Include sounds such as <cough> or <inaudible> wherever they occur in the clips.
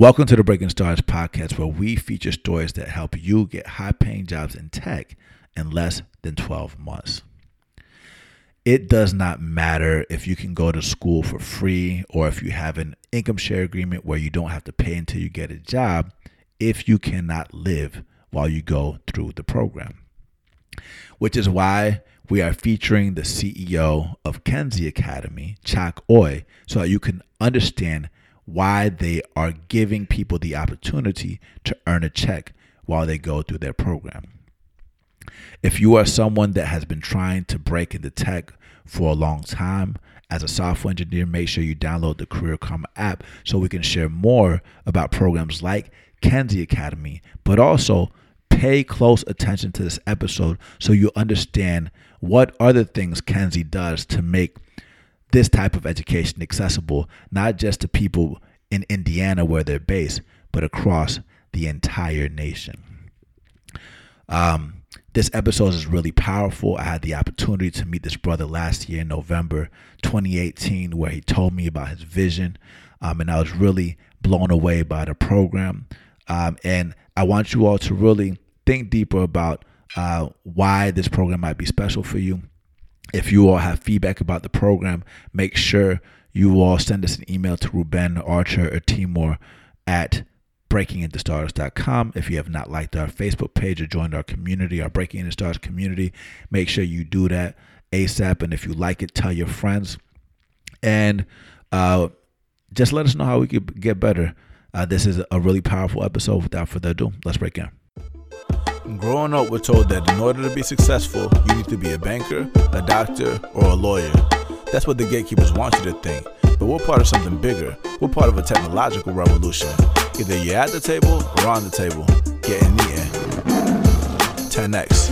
Welcome to the Breaking Stars podcast, where we feature stories that help you get high paying jobs in tech in less than 12 months. It does not matter if you can go to school for free or if you have an income share agreement where you don't have to pay until you get a job if you cannot live while you go through the program. Which is why we are featuring the CEO of Kenzie Academy, Chok Ooi, so that you can understand why they are giving people the opportunity to earn a check while they go through their program. If you are someone that has been trying to break into tech for a long time, as a software engineer, make sure you download the Career Karma app so we can share more about programs like Kenzie Academy, but also pay close attention to this episode so you understand what other things Kenzie does to make this type of education accessible, not just to people in Indiana where they're based, but across the entire nation. Um, this episode is really powerful. I had the opportunity to meet this brother last year in November 2018, where he told me about his vision. Um, and I was really blown away by the program. Um, and I want you all to really think deeper about uh, why this program might be special for you if you all have feedback about the program, make sure you all send us an email to Ruben Artur or Timur at breakingintostartups.com. If you have not liked our Facebook page or joined our community, our Breaking Into Startups community, make sure you do that ASAP. And if you like it, tell your friends. And uh, just let us know how we could get better. Uh, this is a really powerful episode. Without further ado, let's break in. Growing up, we're told that in order to be successful, you need to be a banker, a doctor, or a lawyer. That's what the gatekeepers want you to think. But we're part of something bigger. We're part of a technological revolution. Either you're at the table or on the table, getting eaten. 10x.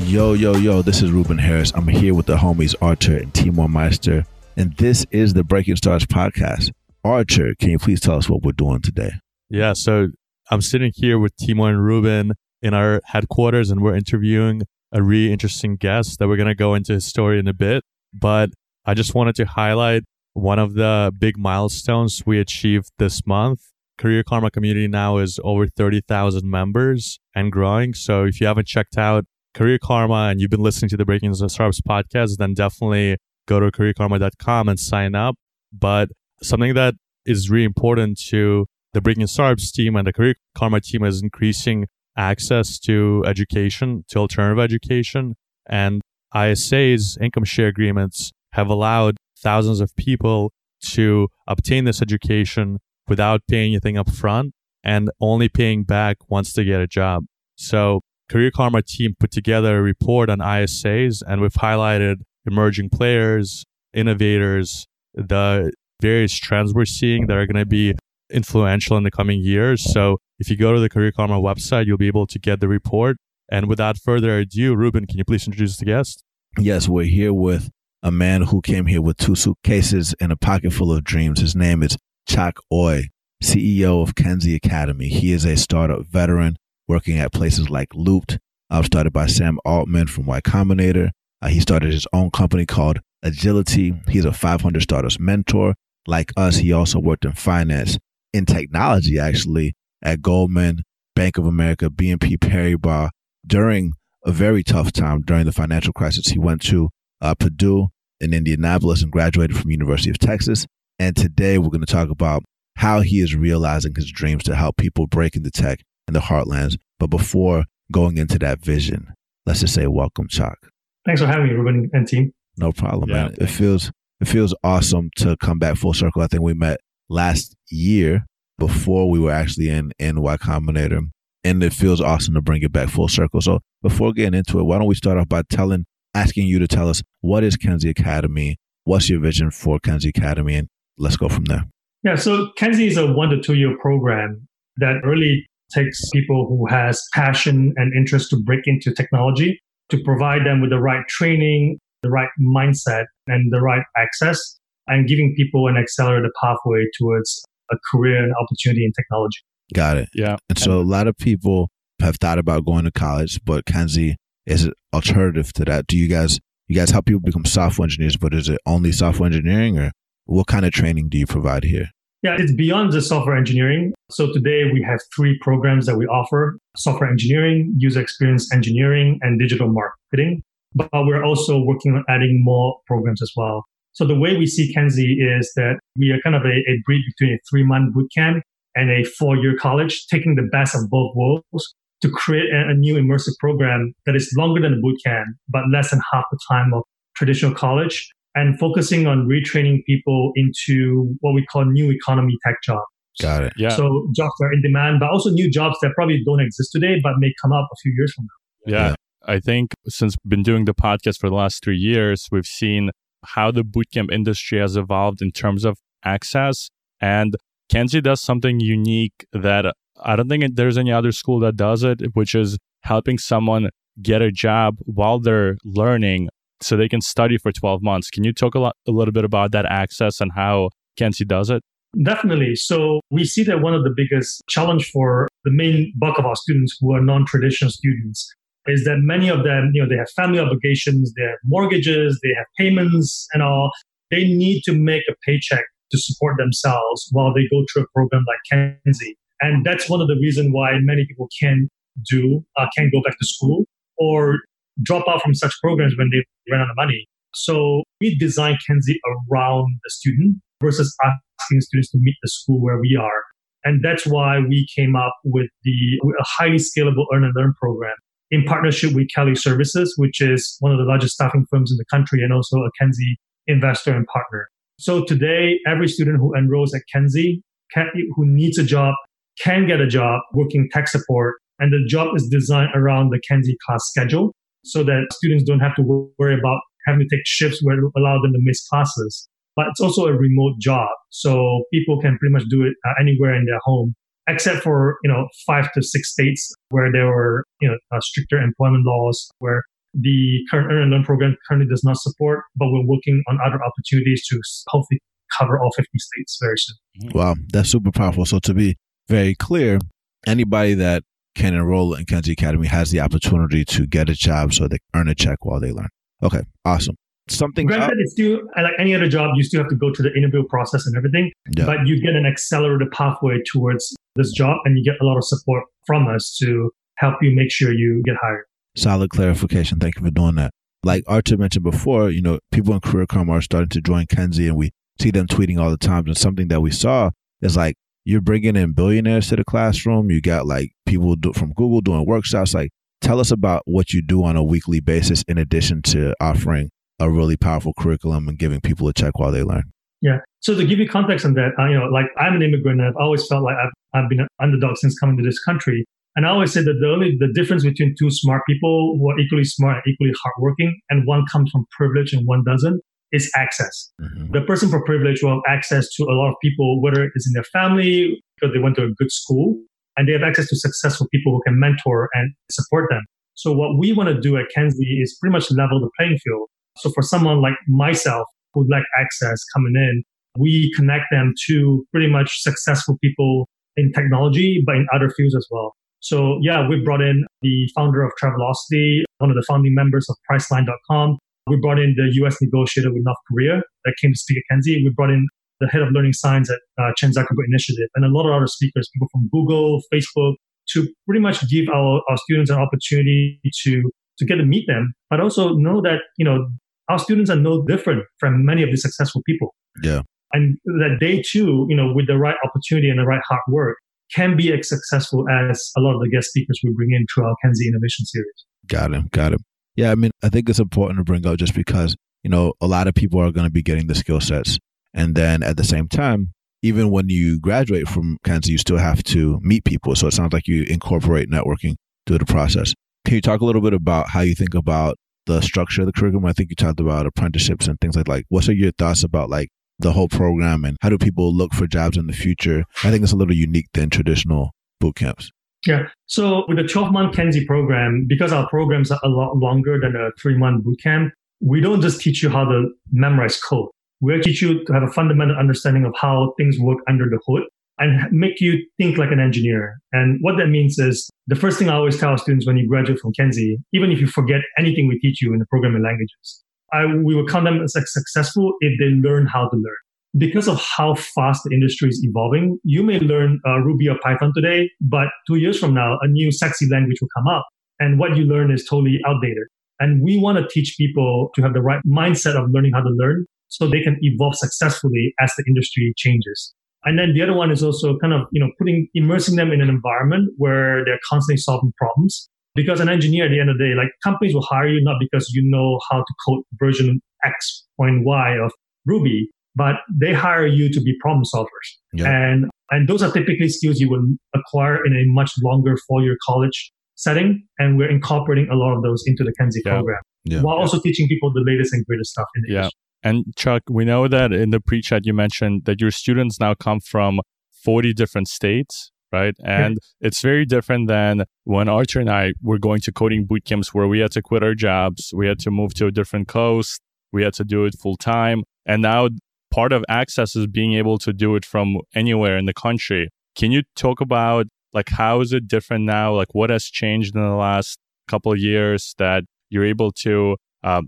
Yo, yo, yo, this is Ruben Harris. I'm here with the homies Artur and Timur Meyster, and this is the Breaking Stars podcast. Artur, can you please tell us what we're doing today? Yeah, so I'm sitting here with Timur and Ruben in our headquarters, and we're interviewing a really interesting guest that we're going to go into his story in a bit. But I just wanted to highlight one of the big milestones we achieved this month. Career Karma community now is over 30,000 members and growing. So if you haven't checked out Career Karma and you've been listening to the Breaking the Startups podcast, then definitely go to careerkarma.com and sign up. But something that is really important to the Breaking Startups team and the Career Karma team is increasing access to education, to alternative education. And ISAs, income share agreements, have allowed thousands of people to obtain this education without paying anything up front and only paying back once they get a job. So Career Karma team put together a report on ISAs and we've highlighted emerging players, innovators, the various trends we're seeing that are going to be influential in the coming years. So if you go to the Career Karma website, you'll be able to get the report. And without further ado, Ruben, can you please introduce the guest? Yes, we're here with a man who came here with two suitcases and a pocket full of dreams. His name is Chok Ooi, CEO of Kenzie Academy. He is a startup veteran working at places like Loopt, uh, started by Sam Altman from Y Combinator. Uh, he started his own company called Agility. He's a 500 startups mentor. Like us, he also worked in finance in technology, actually, at Goldman, Bank of America, BNP Paribas during a very tough time during the financial crisis. He went to uh, Purdue in Indianapolis and graduated from University of Texas. And today we're going to talk about how he is realizing his dreams to help people break into tech in the heartlands. But before going into that vision, let's just say welcome, Chuck. Thanks for having me, Ruben and team. No problem, yeah, man. It feels it feels awesome to come back full circle. I think we met last year before we were actually in, in Y Combinator. And it feels awesome to bring it back full circle. So before getting into it, why don't we start off by telling, asking you to tell us what is Kenzie Academy? What's your vision for Kenzie Academy? And let's go from there. Yeah, so Kenzie is a one to two year program that really takes people who has passion and interest to break into technology to provide them with the right training, the right mindset, and the right access and giving people an accelerated pathway towards a career and opportunity in technology. Got it. Yeah. And so a lot of people have thought about going to college, but Kenzie is an alternative to that. Do you guys you guys help people become software engineers, but is it only software engineering or what kind of training do you provide here? Yeah, it's beyond just software engineering. So today we have three programs that we offer software engineering, user experience engineering, and digital marketing. But we're also working on adding more programs as well. So the way we see Kenzie is that we are kind of a, a breed between a three month boot camp and a four year college, taking the best of both worlds to create a, a new immersive program that is longer than a boot camp, but less than half the time of traditional college and focusing on retraining people into what we call new economy tech jobs. Got it. Yeah. So jobs that are in demand, but also new jobs that probably don't exist today, but may come up a few years from now. Yeah. Yeah. I think since we've been doing the podcast for the last three years, we've seen how the bootcamp industry has evolved in terms of access. And Kenzie does something unique that I don't think there's any other school that does it, which is helping someone get a job while they're learning so they can study for 12 months. Can you talk a, lot, a little bit about that access and how Kenzie does it? Definitely. So we see that one of the biggest challenge for the main bulk of our students who are non-traditional students is that many of them, you know, they have family obligations, they have mortgages, they have payments and all. They need to make a paycheck to support themselves while they go through a program like Kenzie. And that's one of the reasons why many people can do, uh, can go back to school or drop out from such programs when they run out of money. So we design Kenzie around the student versus asking students to meet the school where we are. And that's why we came up with the a highly scalable earn and learn program in partnership with Kelly Services, which is one of the largest staffing firms in the country and also a Kenzie investor and partner. So today, every student who enrolls at Kenzie, can, who needs a job, can get a job working tech support. And the job is designed around the Kenzie class schedule so that students don't have to worry about having to take shifts where it allow them to miss classes. But it's also a remote job. So people can pretty much do it uh, anywhere in their home, except for, you know, five to six states where there were, you know, uh, stricter employment laws where the current earn and learn program currently does not support, but we're working on other opportunities to hopefully cover all 50 states very soon. Wow, that's super powerful. So to be very clear, anybody that can enroll in Kenzie Academy has the opportunity to get a job so they earn a check while they learn. Okay, awesome. Something Granted, it's still like any other job, you still have to go through the interview process and everything, Yeah. but you get an accelerated pathway towards this job and you get a lot of support from us to help you make sure you get hired. solid clarification. Thank you for doing that. Like Artur mentioned before, you know, people in Career Karma are starting to join Kenzie and we see them tweeting all the time. And something that we saw is like you're bringing in billionaires to the classroom. You got like people do, from Google doing workshops. Like, tell us about what you do on a weekly basis in addition to offering a really powerful curriculum and giving people a check while they learn. Yeah. So to give you context on that, uh, you know, like I'm an immigrant and I've always felt like I've, I've been an underdog since coming to this country. And I always say that the only the difference between two smart people who are equally smart and equally hardworking, and one comes from privilege and one doesn't, is access. Mhm. The person for privilege will have access to a lot of people, whether it's in their family because they went to a good school, and they have access to successful people who can mentor and support them. So what we want to do at Kenzie is pretty much level the playing field. So for someone like myself who'd like access coming in, we connect them to pretty much successful people in technology, but in other fields as well. So yeah, we brought in the founder of Travelocity, one of the founding members of Priceline.com. We brought in the U.S. negotiator with North Korea that came to speak at Kenzie. We brought in the head of learning science at uh, Chan Zuckerberg Initiative and a lot of other speakers, people from Google, Facebook, to pretty much give our, our students an opportunity to to get to meet them, but also know that you know our students are no different from many of the successful people. Yeah. And that they too, you know, with the right opportunity and the right hard work, can be as successful as a lot of the guest speakers we bring in through our Kenzie Innovation Series. Got him. Got him. Yeah, I mean, I think it's important to bring up just because, you know, a lot of people are going to be getting the skill sets. And then at the same time, even when you graduate from Kenzie, you still have to meet people. So it sounds like you incorporate networking through the process. Can you talk a little bit about how you think about the structure of the curriculum? I think you talked about apprenticeships and things like like. What are your thoughts about like the whole program and how do people look for jobs in the future? I think it's a little unique than traditional boot camps. Yeah. So with the 12 month Kenzie program, because our programs are a lot longer than a three month boot camp, we don't just teach you how to memorize code. We teach you to have a fundamental understanding of how things work under the hood and make you think like an engineer. And what that means is the first thing I always tell students when you graduate from Kenzie, even if you forget anything we teach you in the programming languages, I, we will count them as successful if they learn how to learn. because of how fast the industry is evolving, you may learn uh, Ruby or Python today, but two years from now, a new sexy language will come up. And what you learn is totally outdated. And we want to teach people to have the right mindset of learning how to learn so they can evolve successfully as the industry changes. And then the other one is also kind of, you know, putting, immersing them in an environment where they're constantly solving problems. Because an engineer at the end of the day, like companies will hire you not because you know how to code version X point Y of Ruby, but they hire you to be problem solvers. Yeah. And and those are typically skills you will acquire in a much longer four-year college setting. And we're incorporating a lot of those into the Kenzie yeah. program yeah. while also teaching people the latest and greatest stuff in the yeah. Industry. And Chuck, we know that in the pre-chat you mentioned that your students now come from 40 different states, right? And yeah. it's very different than when Artur and I were going to coding boot camps where we had to quit our jobs, we had to move to a different coast, we had to do it full time. And now part of access is being able to do it from anywhere in the country. Can you talk about like how is it different now? Like what has changed in the last couple of years that you're able to uh,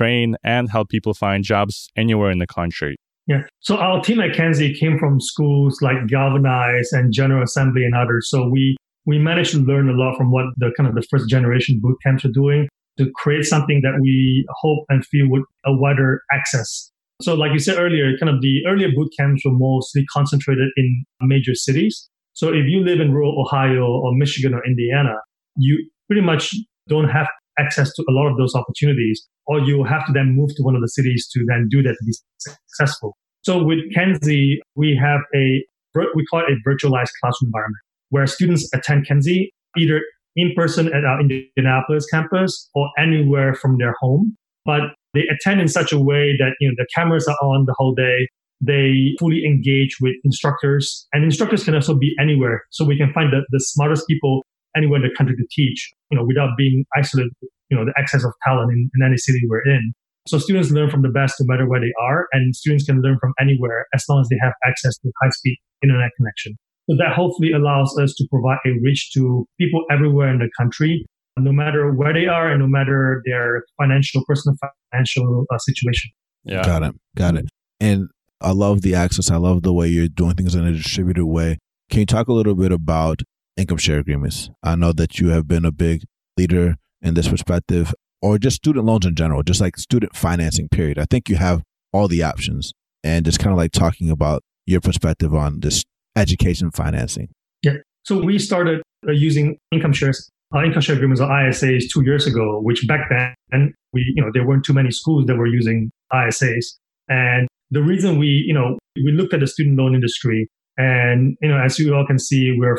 train and help people find jobs anywhere in the country? Yeah. So our team at Kenzie came from schools like Galvanize and General Assembly and others. So we we managed to learn a lot from what the kind of the first generation boot camps are doing to create something that we hope and feel would a wider access so, like you said earlier, kind of the earlier boot camps were mostly concentrated in major cities. So, if you live in rural Ohio or Michigan or Indiana, you pretty much don't have access to a lot of those opportunities, or you have to then move to one of the cities to then do that to be successful. So, with Kenzie, we have a we call it a virtualized classroom environment where students attend Kenzie either in person at our Indianapolis campus or anywhere from their home. But they attend in such a way that you know the cameras are on the whole day. They fully engage with instructors, and instructors can also be anywhere. So we can find the, the smartest people anywhere in the country to teach, you know, without being isolated, you know, the excess of talent in, in any city we're in. So students learn from the best no matter where they are, and students can learn from anywhere as long as they have access to high speed internet connection. So that hopefully allows us to provide a reach to people everywhere in the country no matter where they are and no matter their financial, personal financial uh, situation. Yeah. Got it. Got it. And I love the access. I love the way you're doing things in a distributed way. Can you talk a little bit about income share agreements? I know that you have been a big leader in this perspective, or just student loans in general, just like student financing, period. I think you have all the options and just kind of like talking about your perspective on this education financing. Yeah. So we started uh, using income shares uh, income share agreements or ISAs two years ago, which back then we, you know, there weren't too many schools that were using ISAs. And the reason we, you know, we looked at the student loan industry and, you know, as you all can see, we're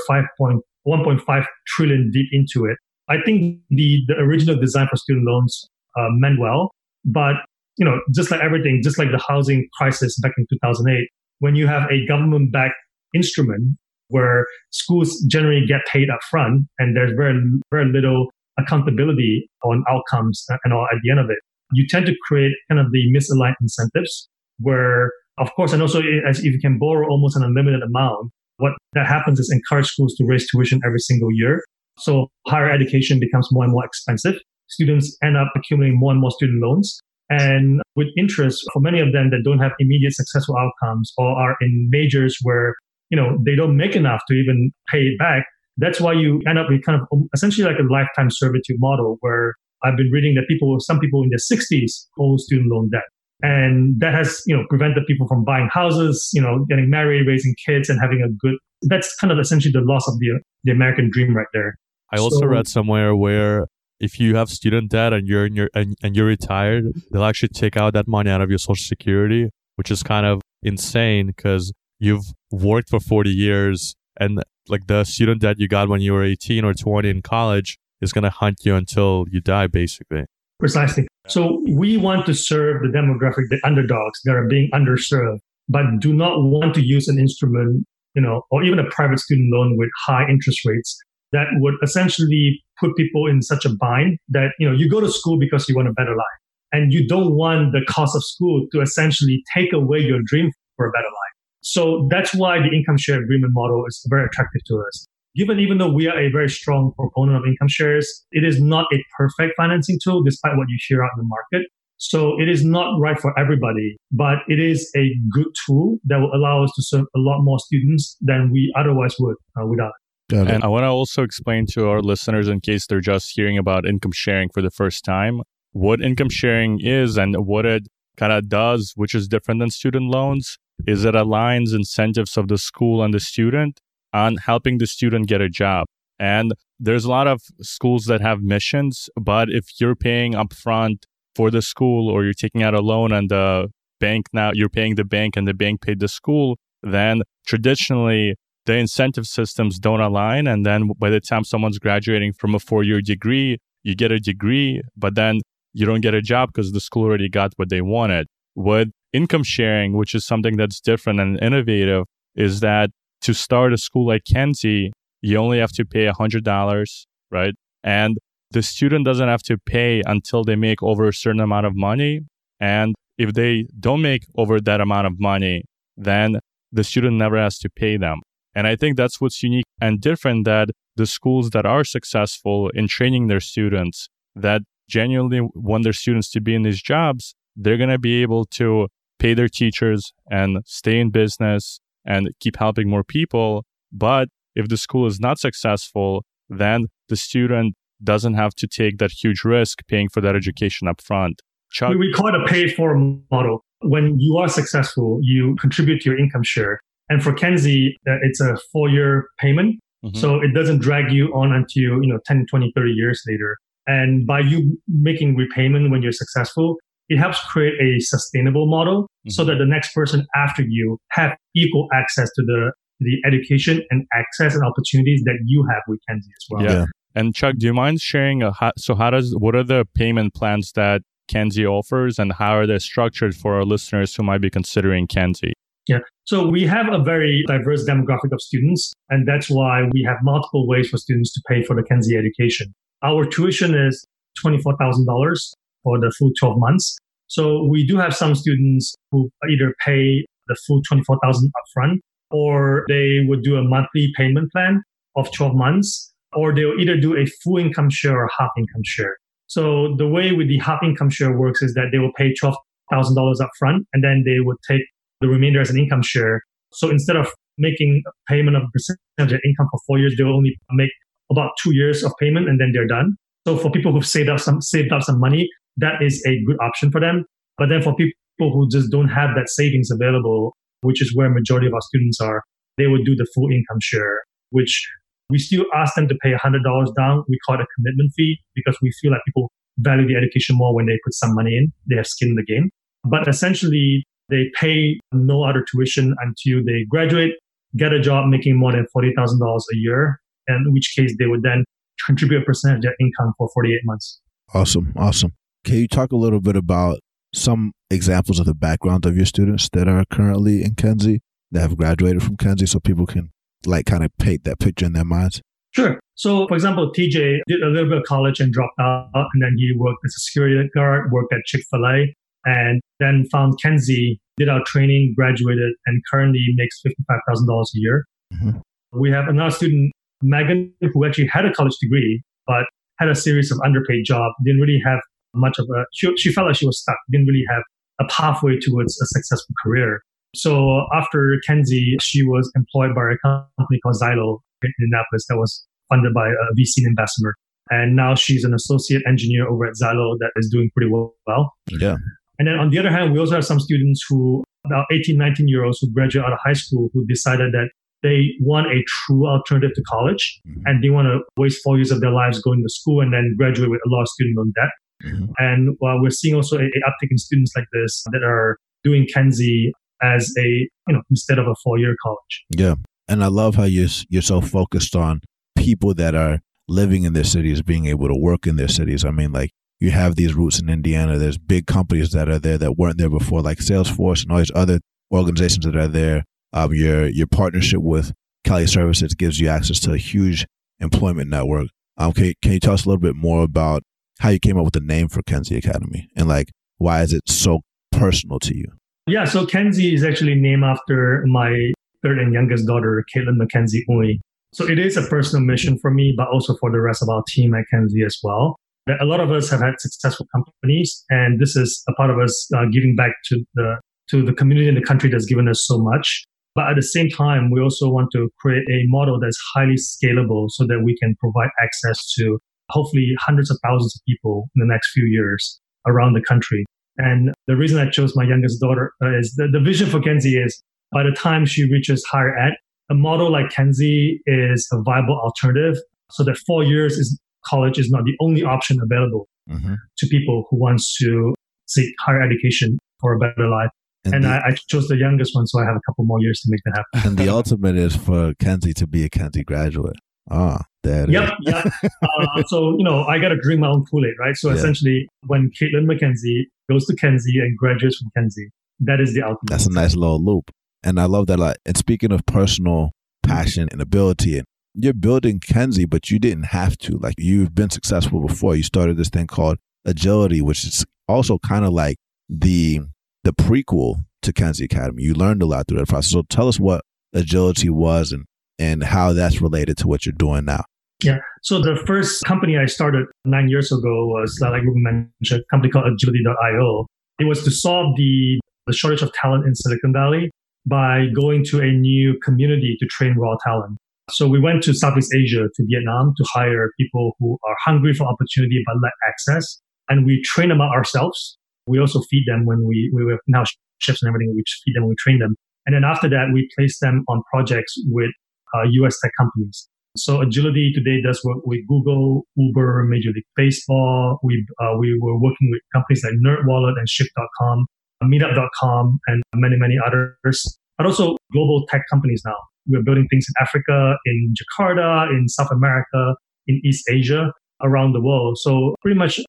5.1.5 trillion deep into it. I think the, the original design for student loans uh, meant well, but, you know, just like everything, just like the housing crisis back in 2008, when you have a government backed instrument where schools generally get paid up front and there's very, very little accountability on outcomes and all at the end of it. You tend to create kind of the misaligned incentives where, of course, and also as if you can borrow almost an unlimited amount, what that happens is encourage schools to raise tuition every single year. So higher education becomes more and more expensive. Students end up accumulating more and more student loans. And with interest, for many of them that don't have immediate successful outcomes or are in majors where you know, they don't make enough to even pay it back. That's why you end up with kind of essentially like a lifetime servitude model where I've been reading that people, some people in their 60s owe student loan debt. And that has, you know, prevented people from buying houses, you know, getting married, raising kids and having a good, that's kind of essentially the loss of the, the American dream right there. I also so, read somewhere where if you have student debt and you're in your and, and you're retired, they'll actually take out that money out of your social security, which is kind of insane because you've worked for 40 years and like the student debt you got when you were 18 or 20 in college is going to hunt you until you die basically precisely so we want to serve the demographic the underdogs that are being underserved but do not want to use an instrument you know or even a private student loan with high interest rates that would essentially put people in such a bind that you know you go to school because you want a better life and you don't want the cost of school to essentially take away your dream for a better life so that's why the income share agreement model is very attractive to us. Given even though we are a very strong proponent of income shares, it is not a perfect financing tool despite what you hear out in the market. So it is not right for everybody, but it is a good tool that will allow us to serve a lot more students than we otherwise would uh, without. And I want to also explain to our listeners, in case they're just hearing about income sharing for the first time, what income sharing is and what it kind of does, which is different than student loans, is it aligns incentives of the school and the student on helping the student get a job. And there's a lot of schools that have missions, but if you're paying upfront for the school or you're taking out a loan and the bank now you're paying the bank and the bank paid the school, then traditionally the incentive systems don't align. And then by the time someone's graduating from a four year degree, you get a degree, but then you don't get a job because the school already got what they wanted. With income sharing, which is something that's different and innovative, is that to start a school like Kenzie, you only have to pay $100, right? And the student doesn't have to pay until they make over a certain amount of money. And if they don't make over that amount of money, then the student never has to pay them. And I think that's what's unique and different that the schools that are successful in training their students, that genuinely want their students to be in these jobs, they're going to be able to pay their teachers and stay in business and keep helping more people. But if the school is not successful, then the student doesn't have to take that huge risk paying for that education up front. Chuck? We call it a pay for model. When you are successful, you contribute to your income share. And for Kenzie, uh, it's a four year payment. Mm-hmm. So it doesn't drag you on until, you know, 10, 20, 30 years later. And by you making repayment when you're successful, it helps create a sustainable model mm-hmm. so that the next person after you have equal access to the the education and access and opportunities that you have with Kenzie as well. Yeah. And Chuck, do you mind sharing? A, how, so, how does what are the payment plans that Kenzie offers, and how are they structured for our listeners who might be considering Kenzie? Yeah. So we have a very diverse demographic of students, and that's why we have multiple ways for students to pay for the Kenzie education. Our tuition is $24,000 for the full 12 months. So we do have some students who either pay the full 24,000 upfront or they would do a monthly payment plan of 12 months, or they'll either do a full income share or half income share. So the way with the half income share works is that they will pay $12,000 upfront and then they would take the remainder as an income share. So instead of making a payment of a percentage of their income for four years, they'll only make about two years of payment and then they're done. So for people who've saved up some saved up some money, that is a good option for them. But then for people who just don't have that savings available, which is where majority of our students are, they would do the full income share, which we still ask them to pay $100 down. We call it a commitment fee because we feel like people value the education more when they put some money in. They have skin in the game. But essentially, they pay no other tuition until they graduate, get a job making more than $40,000 a year, in which case they would then contribute a percentage of their income for 48 months. Awesome. Awesome. Can you talk a little bit about some examples of the background of your students that are currently in Kenzie that have graduated from Kenzie so people can like kind of paint that picture in their minds? Sure. So, for example, TJ did a little bit of college and dropped out, and then he worked as a security guard, worked at Chick fil A, and then found Kenzie, did our training, graduated, and currently makes $55,000 a year. Mm-hmm. We have another student, Megan, who actually had a college degree, but had a series of underpaid jobs, didn't really have much of a, she, she felt like she was stuck, didn't really have a pathway towards a successful career. So after Kenzie, she was employed by a company called Zylo in Indianapolis that was funded by a VC investor. And now she's an associate engineer over at Zylo that is doing pretty well. Yeah. And then on the other hand, we also have some students who, about 18, 19 year olds who graduate out of high school who decided that they want a true alternative to college mm-hmm. and they want to waste four years of their lives going to school and then graduate with a lot of student loan debt. Mm-hmm. And while we're seeing also a, uptick in students like this that are doing Kenzie as a, you know, instead of a four year college. Yeah. And I love how you're, you're so focused on people that are living in their cities, being able to work in their cities. I mean, like you have these roots in Indiana. There's big companies that are there that weren't there before, like Salesforce and all these other organizations that are there. Um, your your partnership with Kelly Services gives you access to a huge employment network. Um, can, can you tell us a little bit more about how you came up with the name for Kenzie Academy and like why is it so personal to you? Yeah, so Kenzie is actually named after my third and youngest daughter, Caitlin McKenzie Ooi. So it is a personal mission for me, but also for the rest of our team at Kenzie as well. a lot of us have had successful companies, and this is a part of us uh, giving back to the to the community and the country that's given us so much. But at the same time, we also want to create a model that's highly scalable so that we can provide access to hopefully hundreds of thousands of people in the next few years around the country. And the reason I chose my youngest daughter uh, is the, the vision for Kenzie is by the time she reaches higher ed, a model like Kenzie is a viable alternative so that four years is college is not the only option available mm-hmm. to people who wants to seek higher education for a better life. And, and the, I, I, chose the youngest one, so I have a couple more years to make that happen. And the <laughs> ultimate is for Kenzie to be a Kenzie graduate. Ah, that yep, yep. Uh, so you know, I got to drink my own Kool Aid, right? So yeah. essentially, when Caitlin McKenzie goes to Kenzie and graduates from Kenzie, that is the outcome. That's a nice little loop, and I love that. Like, and speaking of personal passion and ability, and you're building Kenzie, but you didn't have to. Like, you've been successful before. You started this thing called Agility, which is also kind of like the the prequel to Kenzie Academy. You learned a lot through that process. So tell us what Agility was and and how that's related to what you're doing now. Yeah. So the first company I started nine years ago was, like Ruben mentioned, a company called Agility.io. It was to solve the, the shortage of talent in Silicon Valley by going to a new community to train raw talent. So we went to Southeast Asia, to Vietnam, to hire people who are hungry for opportunity but lack access. And we train them out ourselves. We also feed them when we, we have now shifts and everything. We feed them, we train them. And then after that, we place them on projects with uh, US tech companies. So Agility today does work with Google, Uber, Major League Baseball. We uh, we were working with companies like NerdWallet and Shift.com, Meetup.com, and many many others. But also global tech companies now. We're building things in Africa, in Jakarta, in South America, in East Asia, around the world. So pretty much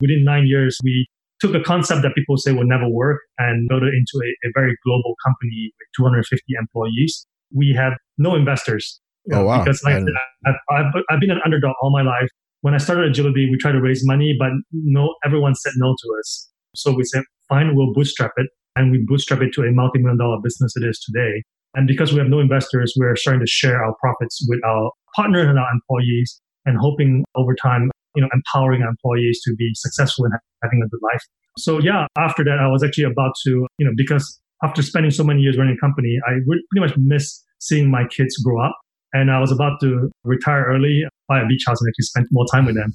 within nine years, we took a concept that people say will never work and built it into a, a very global company with 250 employees we have no investors. Oh, wow. Because like, I've, I've, I've been an underdog all my life. When I started Agility, we tried to raise money, but no, everyone said no to us. So we said, fine, we'll bootstrap it. And we bootstrap it to a multi-million dollar business it is today. And because we have no investors, we're starting to share our profits with our partners and our employees and hoping over time, you know, empowering our employees to be successful in having a good life. So yeah, after that, I was actually about to, you know, because after spending so many years running a company, I would pretty much miss seeing my kids grow up. And I was about to retire early, buy a beach house and actually spend more time with them.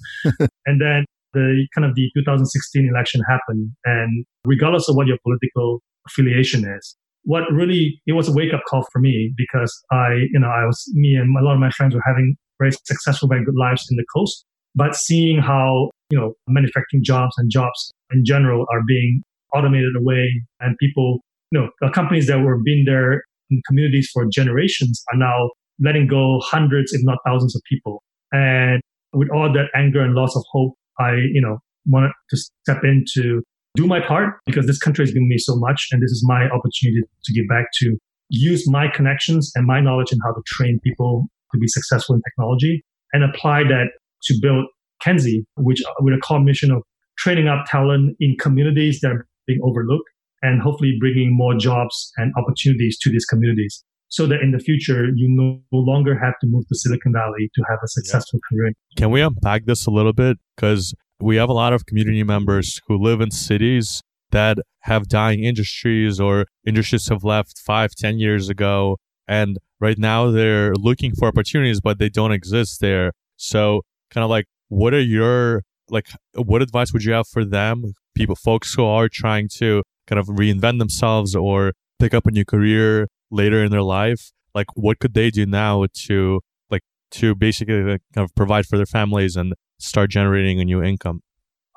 <laughs> and then the kind of the 2016 election happened. And regardless of what your political affiliation is, what really, it was a wake up call for me because I, you know, I was, me and a lot of my friends were having very successful, very good lives in the coast, but seeing how, you know, manufacturing jobs and jobs in general are being automated away and people you know, the companies that were been there in communities for generations are now letting go hundreds, if not thousands of people. And with all that anger and loss of hope, I, you know, wanted to step in to do my part because this country has given me so much. And this is my opportunity to give back to use my connections and my knowledge in how to train people to be successful in technology and apply that to build Kenzie, which with a core mission of training up talent in communities that are being overlooked and hopefully bringing more jobs and opportunities to these communities so that in the future you no longer have to move to Silicon Valley to have a successful yeah. career. Can we unpack this a little bit? Because we have a lot of community members who live in cities that have dying industries or industries have left five, ten years ago. And right now they're looking for opportunities, but they don't exist there. So kind of like, what are your, like, what advice would you have for them? People, folks who are trying to kind of reinvent themselves or pick up a new career later in their life like what could they do now to like to basically kind of provide for their families and start generating a new income?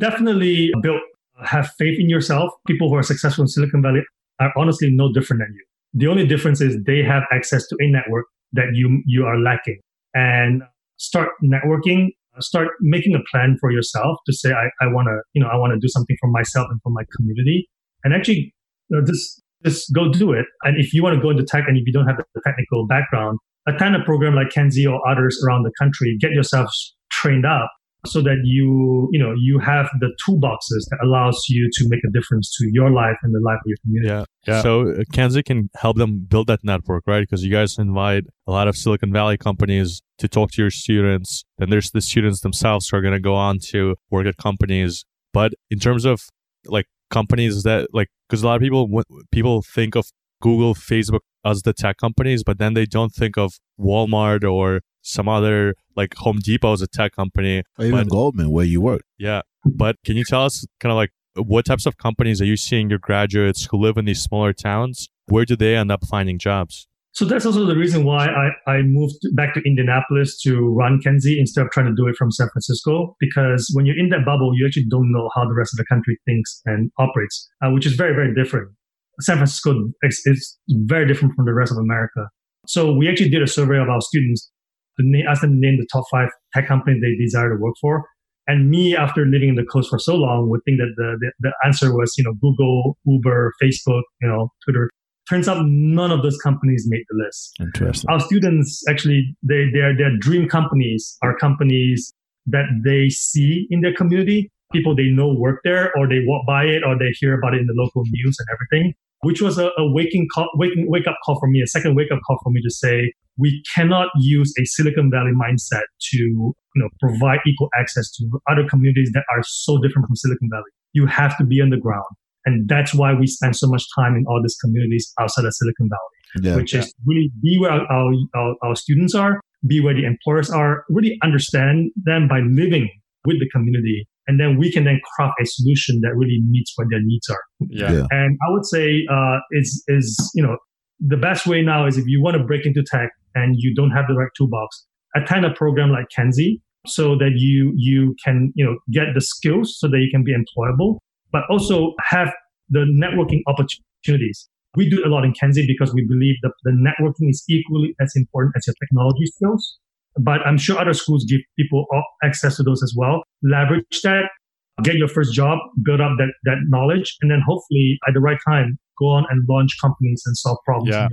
Definitely build have faith in yourself. People who are successful in silicon valley are honestly no different than you. The only difference is they have access to a network that you you are lacking. And start networking start making a plan for yourself to say i, I want to you know i want to do something for myself and for my community. And actually you know, just just go do it. And if you want to go into tech and if you don't have the technical background, attend a program like Kenzie or others around the country, get yourself trained up so that you, you know, you have the toolboxes that allows you to make a difference to your life and the life of your community. Yeah. yeah. So uh, Kenzie can help them build that network, right? Because you guys invite a lot of Silicon Valley companies to talk to your students. Then there's the students themselves who are going to go on to work at companies. But in terms of like companies that like, because a lot of people, people think of Google, Facebook as the tech companies, but then they don't think of Walmart or some other like Home Depot as a tech company. Or even but, Goldman, where you work. Yeah. But can you tell us kind of like what types of companies are you seeing your graduates who live in these smaller towns? Where do they end up finding jobs? So that's also the reason why I, I moved back to Indianapolis to run Kenzie instead of trying to do it from San Francisco. Because when you're in that bubble, you actually don't know how the rest of the country thinks and operates, uh, which is very, very different. San Francisco is, is, very different from the rest of America. So we actually did a survey of our students to name, ask them to name the top five tech companies they desire to work for. And me, after living in the coast for so long, would think that the, the, the answer was, you know, Google, Uber, Facebook, you know, Twitter. Turns out none of those companies made the list. Interesting. Our students actually, they, their, their dream companies are companies that they see in their community, people they know work there, or they walk by it, or they hear about it in the local news and everything which was a, a waking call, waking, wake up call for me, a second wake up call for me to say, we cannot use a Silicon Valley mindset to, you know, provide equal access to other communities that are so different from Silicon Valley. You have to be on the ground. And that's why we spend so much time in all these communities outside of Silicon Valley, yeah, which yeah. is really be where our, our, our students are, be where the employers are, really understand them by living with the community and then we can then craft a solution that really meets what their needs are. Yeah. yeah. And I would say uh, is is you know the best way now is if you want to break into tech and you don't have the right toolbox, attend a program like Kenzie so that you you can you know get the skills so that you can be employable, but also have the networking opportunities. We do a lot in Kenzie because we believe that the networking is equally as important as your technology skills but I'm sure other schools give people access to those as well. Leverage that, get your first job, build up that, that knowledge, and then hopefully at the right time, go on and launch companies and solve problems. Yeah.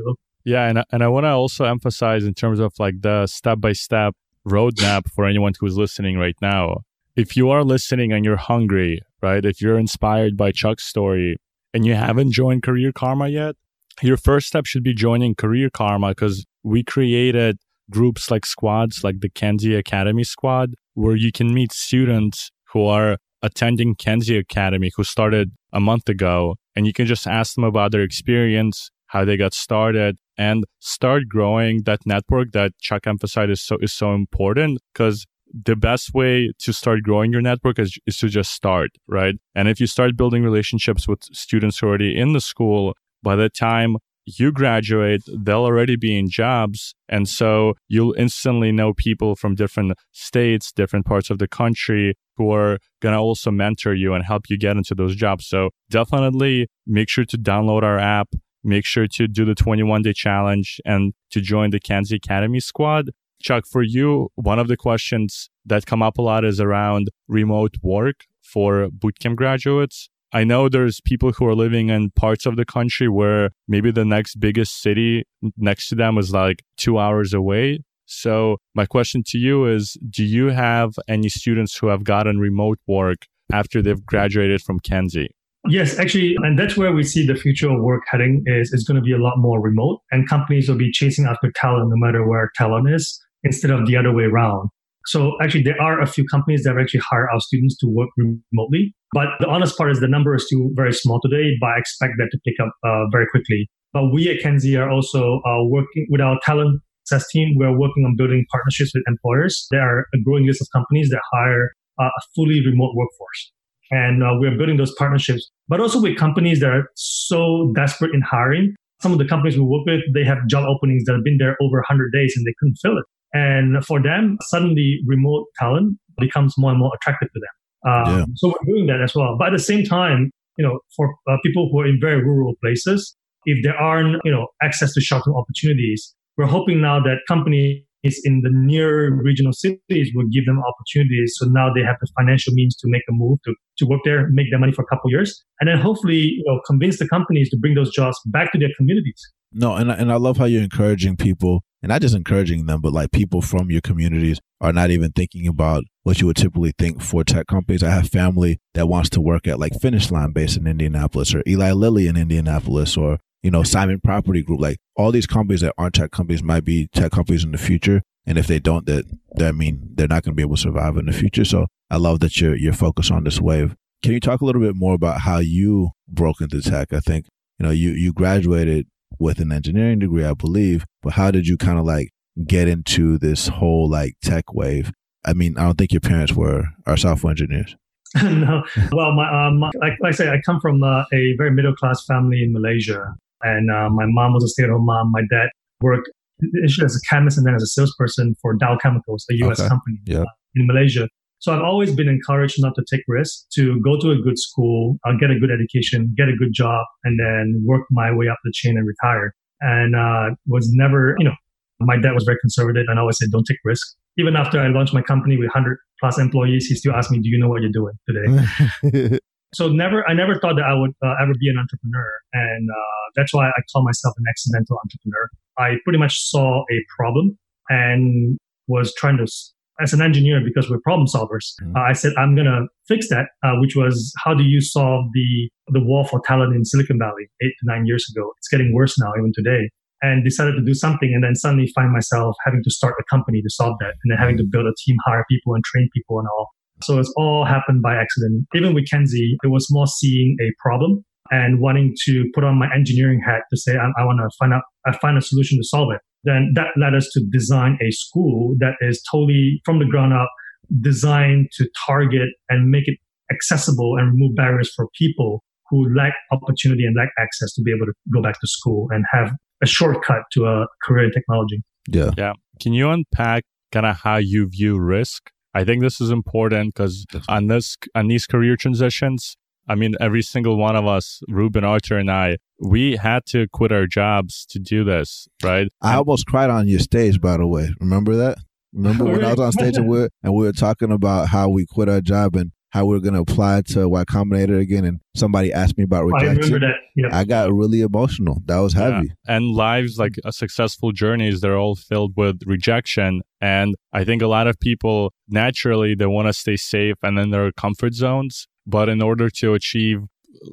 Yeah. And, and I want to also emphasize in terms of like the step by step roadmap for anyone who's listening right now. If you are listening and you're hungry, right? If you're inspired by Chuck's story and you haven't joined Career Karma yet, your first step should be joining Career Karma because we created groups like squads, like the Kenzie Academy squad, where you can meet students who are attending Kenzie Academy who started a month ago, and you can just ask them about their experience, how they got started, and start growing that network that Chuck emphasized is so is so important because the best way to start growing your network is, is to just start, right? And if you start building relationships with students already in the school, by the time you graduate, they'll already be in jobs. And so you'll instantly know people from different states, different parts of the country who are going to also mentor you and help you get into those jobs. So definitely make sure to download our app. Make sure to do the 21 day challenge and to join the Kenzie Academy squad. Chuck, for you, one of the questions that come up a lot is around remote work for bootcamp graduates. I know there's people who are living in parts of the country where maybe the next biggest city next to them is like two hours away. So, my question to you is Do you have any students who have gotten remote work after they've graduated from Kenzie? Yes, actually, and that's where we see the future of work heading is it's going to be a lot more remote and companies will be chasing after talent no matter where talent is instead of the other way around. So actually, there are a few companies that actually hire our students to work remotely. But the honest part is the number is still very small today, but I expect that to pick up uh, very quickly. But we at Kenzie are also uh, working with our talent success team. We're working on building partnerships with employers. There are a growing list of companies that hire uh, a fully remote workforce. And uh, we're building those partnerships, but also with companies that are so desperate in hiring. Some of the companies we work with, they have job openings that have been there over 100 days and they couldn't fill it. And for them, suddenly remote talent becomes more and more attractive to them. Um, yeah. So we're doing that as well. But at the same time, you know, for uh, people who are in very rural places, if there aren't, you know, access to short-term opportunities, we're hoping now that companies in the near regional cities will give them opportunities. So now they have the financial means to make a move to, to work there, make their money for a couple years, and then hopefully, you know, convince the companies to bring those jobs back to their communities. No, and and I love how you're encouraging people, and not just encouraging them, but like people from your communities are not even thinking about what you would typically think for tech companies. I have family that wants to work at like Finish Line based in Indianapolis or Eli Lilly in Indianapolis or, you know, Simon Property Group. Like all these companies that aren't tech companies might be tech companies in the future. And if they don't, that that mean they're not going to be able to survive in the future. So I love that you're you're focused on this wave. Can you talk a little bit more about how you broke into tech? I think you know you you graduated with an engineering degree, I believe, but how did you kind of like get into this whole like tech wave? I mean, I don't think your parents were are software engineers. <laughs> no, well, my, um, like, like I say, I come from uh, a very middle class family in Malaysia, and uh, my mom was a stay at home mom. My dad worked initially as a chemist and then as a salesperson for Dow Chemicals, a U.S. Okay. company Yeah. uh, in Malaysia. So I've always been encouraged not to take risks, to go to a good school, uh, get a good education, get a good job, and then work my way up the chain and retire. And uh, was never, you know, my dad was very conservative and always said, don't take risks. Even after I launched my company with 100 plus employees, he still asked me, do you know what you're doing today? <laughs> so never, I never thought that I would uh, ever be an entrepreneur. And uh, that's why I call myself an accidental entrepreneur. I pretty much saw a problem and was trying to as an engineer because we're problem solvers. Mhm. Uh, I said I'm gonna fix that, uh, which was how do you solve the the war for talent in Silicon Valley eight to nine years ago? It's getting worse now, even today. And decided to do something, and then suddenly find myself having to start a company to solve that, and then having to build a team, hire people, and train people, and all. So it's all happened by accident. Even with Kenzie, it was more seeing a problem and wanting to put on my engineering hat to say I, I want to find out, I find a solution to solve it then that led us to design a school that is totally from the ground up designed to target and make it accessible and remove barriers for people who lack opportunity and lack access to be able to go back to school and have a shortcut to a career in technology. yeah. Yeah. Can you unpack kind of how you view risk? I think this is important because on this on these career transitions, I mean, every single one of us, Ruben, Artur, and I, we had to quit our jobs to do this, right? I almost cried on your stage, by the way. Remember that? Remember when I was on stage and <laughs> we were, and we were talking about how we quit our job and how we are going to apply to Y Combinator again, and somebody asked me about I remember rejection. that. Yeah. I got really emotional. That was heavy. Yeah. And lives like uh, successful journeys, they're all filled with rejection. And I think a lot of people naturally they want to stay safe and in their comfort zones. But in order to achieve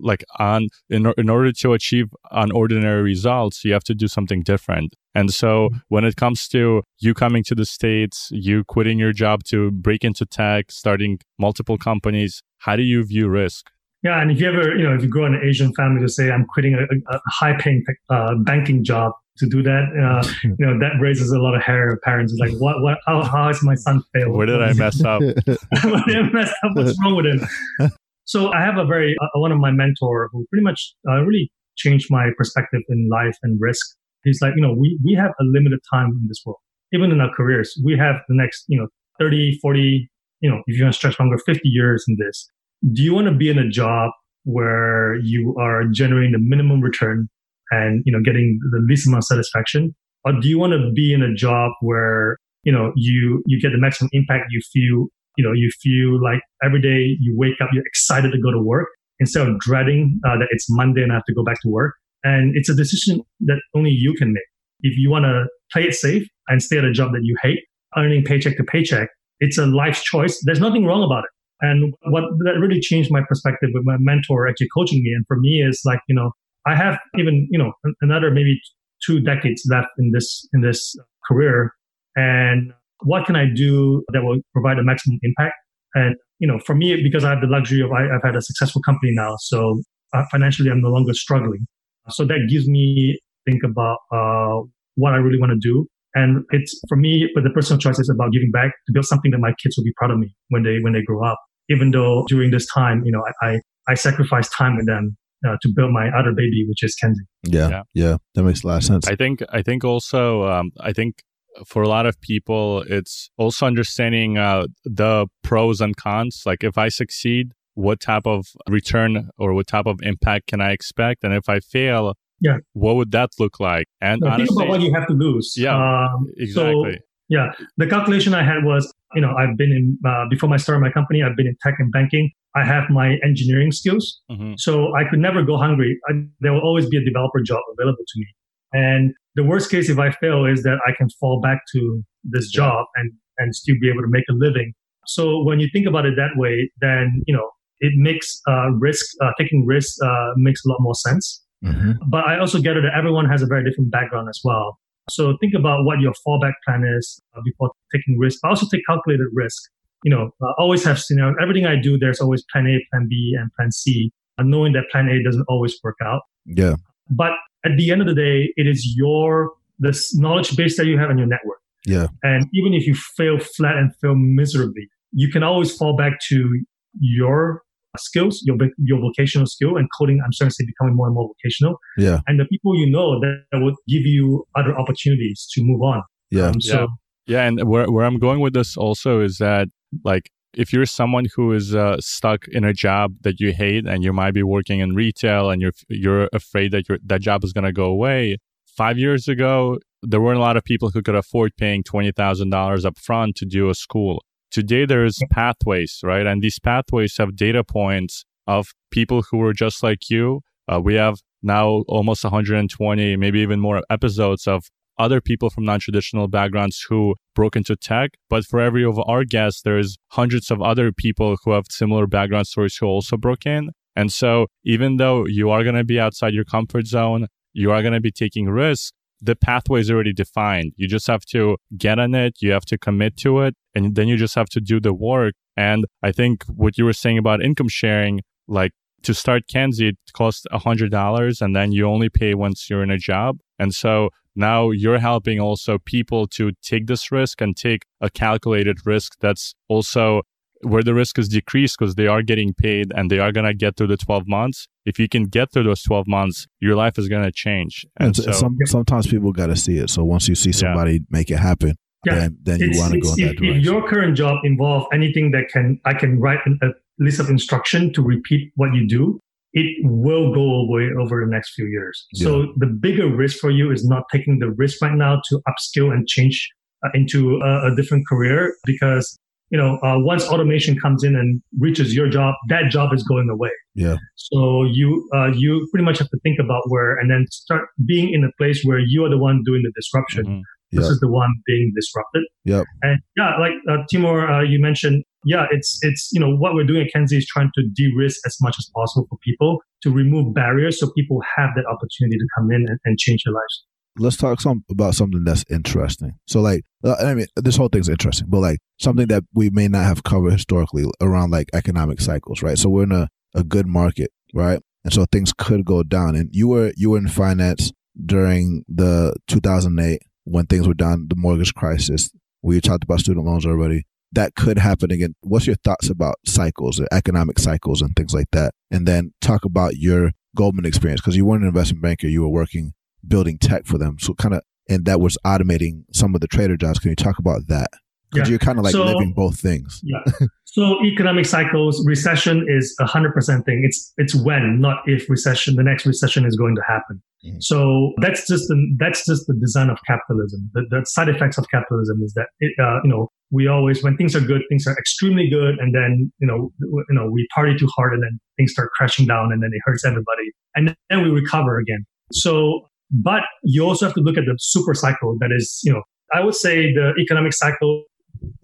like on in, in order to achieve unordinary results, you have to do something different. And so when it comes to you coming to the States, you quitting your job to break into tech, starting multiple companies, how do you view risk? Yeah, and if you ever, you know, if you grow in an Asian family to say I'm quitting a, a high-paying uh, banking job to do that, uh, <laughs> you know, that raises a lot of hair. of Parents like, what, what, how, how has my son failed? Where did I mess up? <laughs> what did I mess up? What's wrong with him? <laughs> So I have a very uh, one of my mentor who pretty much uh, really changed my perspective in life and risk. He's like, you know, we we have a limited time in this world. Even in our careers, we have the next, you know, 30, 40, you know, if you want to stretch longer, 50 years in this. Do you want to be in a job where you are generating the minimum return and, you know, getting the least amount of satisfaction? Or do you want to be in a job where, you know, you, you get the maximum impact, you feel you know, you feel like every day you wake up, you're excited to go to work instead of dreading uh, that it's Monday and I have to go back to work. And it's a decision that only you can make. If you want to play it safe and stay at a job that you hate, earning paycheck to paycheck, it's a life choice. There's nothing wrong about it. And what that really changed my perspective with my mentor actually coaching me. And for me is like, you know, I have even, you know, another maybe two decades left in this, in this career. And what can I do that will provide a maximum impact? And, you know, for me, because I have the luxury of, I, have had a successful company now. So uh, financially, I'm no longer struggling. So that gives me think about, uh, what I really want to do. And it's for me, but the personal choice is about giving back to build something that my kids will be proud of me when they, when they grow up. Even though during this time, you know, I, I, I sacrifice time with them uh, to build my other baby, which is Kenzie. Yeah, Yeah. yeah, that makes a lot of sense. I think I think also um, I think for a lot of people it's also understanding uh, the pros and cons. Like if I succeed, what type of return or what type of impact can I expect, and if I fail, Yeah. what would that look like? And Now, think about what you have to lose. Yeah, Um, exactly. So Yeah, the calculation I had was, you know, I've been in uh, before I started my company. I've been in tech and banking. I have my engineering skills, Mhm. so I could never go hungry. I, there will always be a developer job available to me. And the worst case, if I fail, is that I can fall back to this job and and still be able to make a living So when you think about it that way, then, you know, it makes uh, risk, uh, taking risks uh, makes a lot more sense. Mm-hmm. But I also get it that everyone has a very different background as well. So think about what your fallback plan is uh, before taking risk. But also take calculated risk. You know, uh, always have scenario. Everything I do, there's always plan A, plan B, and plan C. Uh, knowing that plan A doesn't always work out. Yeah. But at the end of the day, it is your this knowledge base that you have in your network. Yeah. And even if you fail flat and fail miserably, you can always fall back to your skills, your your vocational skill, and coding. I'm starting to say becoming more and more vocational. Yeah. And the people you know that, that would give you other opportunities to move on. Yeah. Um, so. Yeah. Yeah, and where where I'm going with this also is that like if you're someone who is uh, stuck in a job that you hate and you might be working in retail and you're you're afraid that your that job is going to go away, five years ago there weren't a lot of people who could afford paying twenty thousand dollars up front to do a school. Today there's pathways, right? And these pathways have data points of people who are just like you. Uh, we have now almost 120, maybe even more episodes of other people from non-traditional backgrounds who broke into tech. But for every of our guests, there's hundreds of other people who have similar background stories who also broke in. And so even though you are going to be outside your comfort zone, you are going to be taking risks, the pathway is already defined. You just have to get on it. You have to commit to it. And then you just have to do the work. And I think what you were saying about income sharing, like to start Kenzie, it costs a hundred dollars and then you only pay once you're in a job. And so now you're helping also people to take this risk and take a calculated risk that's also where the risk is decreased because they are getting paid and they are going to get through the 12 months. If you can get through those 12 months, your life is going to change. And, so, some, sometimes people got to see it. So once you see somebody yeah. make it happen, yeah. then, then you want to go in that direction. If your current job involves anything that can, I can write a list of instruction to repeat what you do, it will go away over the next few years. Yeah. So the bigger risk for you is not taking the risk right now to upskill and change uh, into a, a, different career because you know, uh, once automation comes in and reaches your job, that job is going away. Yeah. So you uh, you pretty much have to think about where, and then start being in a place where you are the one doing the disruption. Mm-hmm. This yep. is the one being disrupted. Yeah. And yeah, like uh, Timur, uh, you mentioned, yeah, it's it's you know what we're doing at Kenzie is trying to de-risk as much as possible for people to remove barriers so people have that opportunity to come in and, and change their lives let's talk some about something that's interesting. So, like, uh, I mean, this whole thing's interesting, but like something that we may not have covered historically around like economic cycles, right? So we're in a, a good market, right? And so things could go down. And you were you were in finance during the 2008 when things were down, the mortgage crisis. We talked about student loans already. That could happen again. What's your thoughts about cycles, uh, economic cycles, and things like that? And then talk about your Goldman experience because you weren't an investment banker. You were working building tech for them. So kind of, and that was automating some of the trader jobs. Can you talk about that? Because yeah. you're kind of like so, living both things. Yeah. so economic cycles, recession is a hundred percent thing. It's it's when, not if recession, the next recession is going to happen. Mm-hmm. So that's just the that's just the design of capitalism. The, the side effects of capitalism is that it, uh, you know we always when things are good, things are extremely good, and then you know you know we party too hard, and then things start crashing down, and then it hurts everybody, and then we recover again. So but you also have to look at the super cycle that is, you know, I would say the economic cycle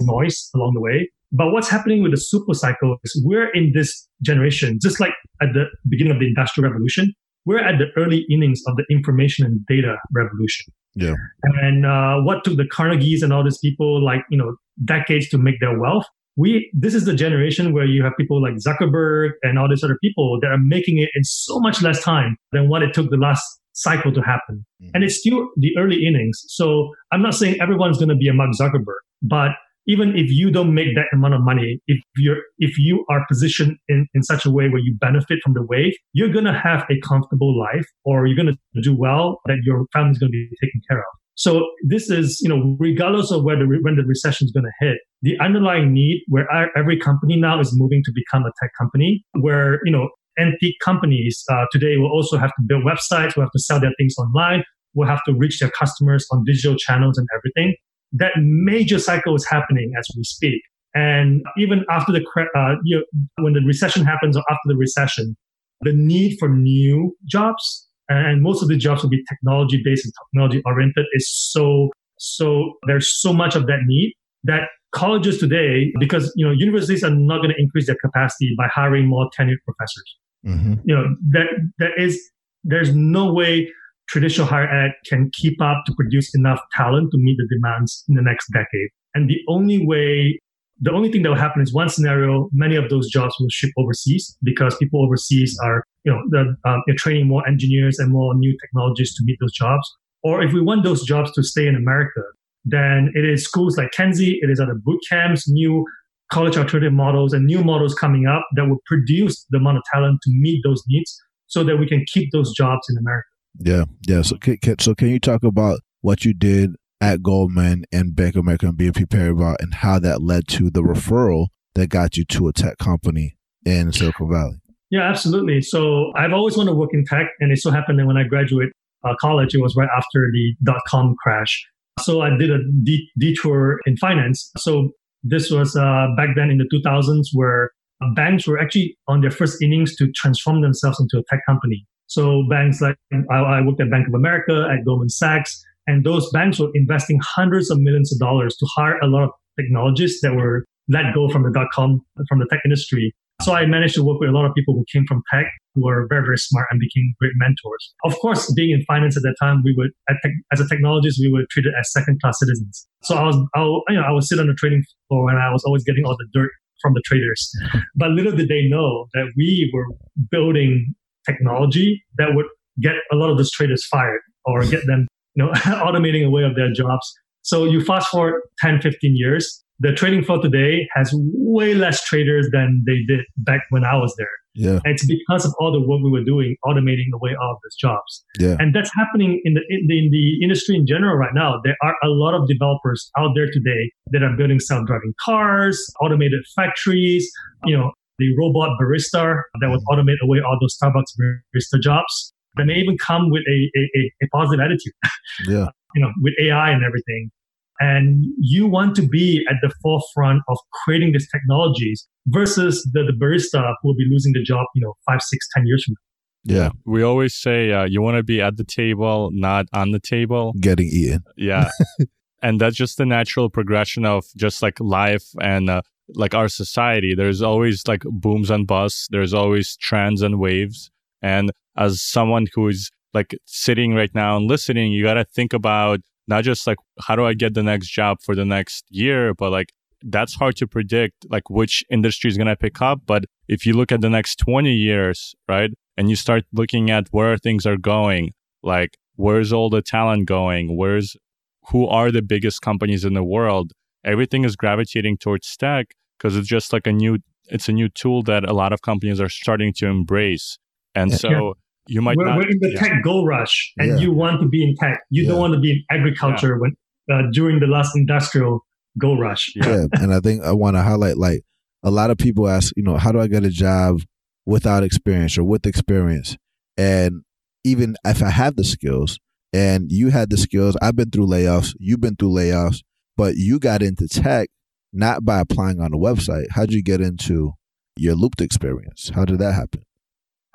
noise along the way. But what's happening with the super cycle is we're in this generation, just like at the beginning of the industrial revolution, we're at the early innings of the information and data revolution. Yeah. And uh, what took the Carnegies and all these people like, you know, decades to make their wealth. We, this is the generation where you have people like Zuckerberg and all these other people that are making it in so much less time than what it took the last cycle to happen. Mm-hmm. And it's still the early innings. So I'm not saying everyone's going to be a Mark Zuckerberg, but even if you don't make that amount of money, if you're, if you are positioned in, in such a way where you benefit from the wave, you're to have a comfortable life or you're to do well that your family's to be taken care of. So this is, you know, regardless of whether when the recession is going to hit, the underlying need where every company now is moving to become a tech company, where you know antique companies uh, today will also have to build websites, will have to sell their things online, will have to reach their customers on digital channels and everything. That major cycle is happening as we speak. And even after the, uh, you know, when the recession happens or after the recession, the need for new jobs, and most of the jobs will be technology based and technology oriented, is so, so there's so much of that need that colleges today, because you know universities are not going to increase their capacity by hiring more tenured professors. Mm-hmm. You know that that is there's no way traditional higher ed can keep up to produce enough talent to meet the demands in the next decade. And the only way, the only thing that will happen is one scenario, many of those jobs will ship overseas because people overseas are, you know, the, um, training more engineers and more new technologies to meet those jobs. Or if we want those jobs to stay in America, then it is schools like Kenzie, it is other boot camps, new college alternative models and new models coming up that will produce the amount of talent to meet those needs so that we can keep those jobs in America. Yeah, yeah. So, can, so can you talk about what you did at Goldman and Bank of America and BNP Paribas and how that led to the referral that got you to a tech company in Silicon Valley? Yeah, absolutely. So I've always wanted to work in tech, and it so happened that when I graduated uh, college, it was right after the dot com crash. So I did a detour in finance. So this was uh, back then in the 2000s where banks were actually on their first innings to transform themselves into a tech company. So banks like I, I worked at Bank of America, at Goldman Sachs, and those banks were investing hundreds of millions of dollars to hire a lot of technologists that were let go from the dot com from the tech industry. So I managed to work with a lot of people who came from tech who were very, very smart and became great mentors. Of course, being in finance at that time, we would, as a technologist, we were treated as second class citizens. So I was, I, you know, I would sit on the trading floor and I was always getting all the dirt from the traders. <laughs> But little did they know that we were building technology that would get a lot of those traders fired or get them, you know, <laughs> automating away of their jobs. So you fast forward 10, 15 years, the trading floor today has way less traders than they did back when I was there. Yeah. And it's because of all the work we were doing, automating away all of those jobs. Yeah. And that's happening in the, in the, in the industry in general right now. There are a lot of developers out there today that are building self-driving cars, automated factories, you know, the robot barista that would automate away all those Starbucks barista jobs. They may even come with a, a, a positive attitude. <laughs> Yeah. you know, with AI and everything. And you want to be at the forefront of creating these technologies versus the, the barista who will be losing the job, you know, five, six, ten years from now. Yeah. We always say uh, you want to be at the table, not on the table. Getting eaten. Yeah. <laughs> and that's just the natural progression of just like life and uh, like our society. There's always like booms and busts. There's always trends and waves. And as someone who is like sitting right now and listening, you got to think about not just like how do I get the next job for the next year, but like that's hard to predict like which industry is going to pick up. But if you look at the next 20 years, right, and you start looking at where things are going, like where's all the talent going? Where's who are the biggest companies in the world? Everything is gravitating towards tech because it's just like a new it's a new tool that a lot of companies are starting to embrace. And so you might we're, not. We're in the yeah. tech gold rush, and yeah. you want to be in tech. You yeah. don't want to be in agriculture when uh, during the last industrial gold rush. Yeah, and I think I want to highlight like a lot of people ask, you know, how do I get a job without experience or with experience? And even if I have the skills, and you had the skills, I've been through layoffs, you've been through layoffs, but you got into tech not by applying on the website. How'd you get into your Loopt experience? How did that happen?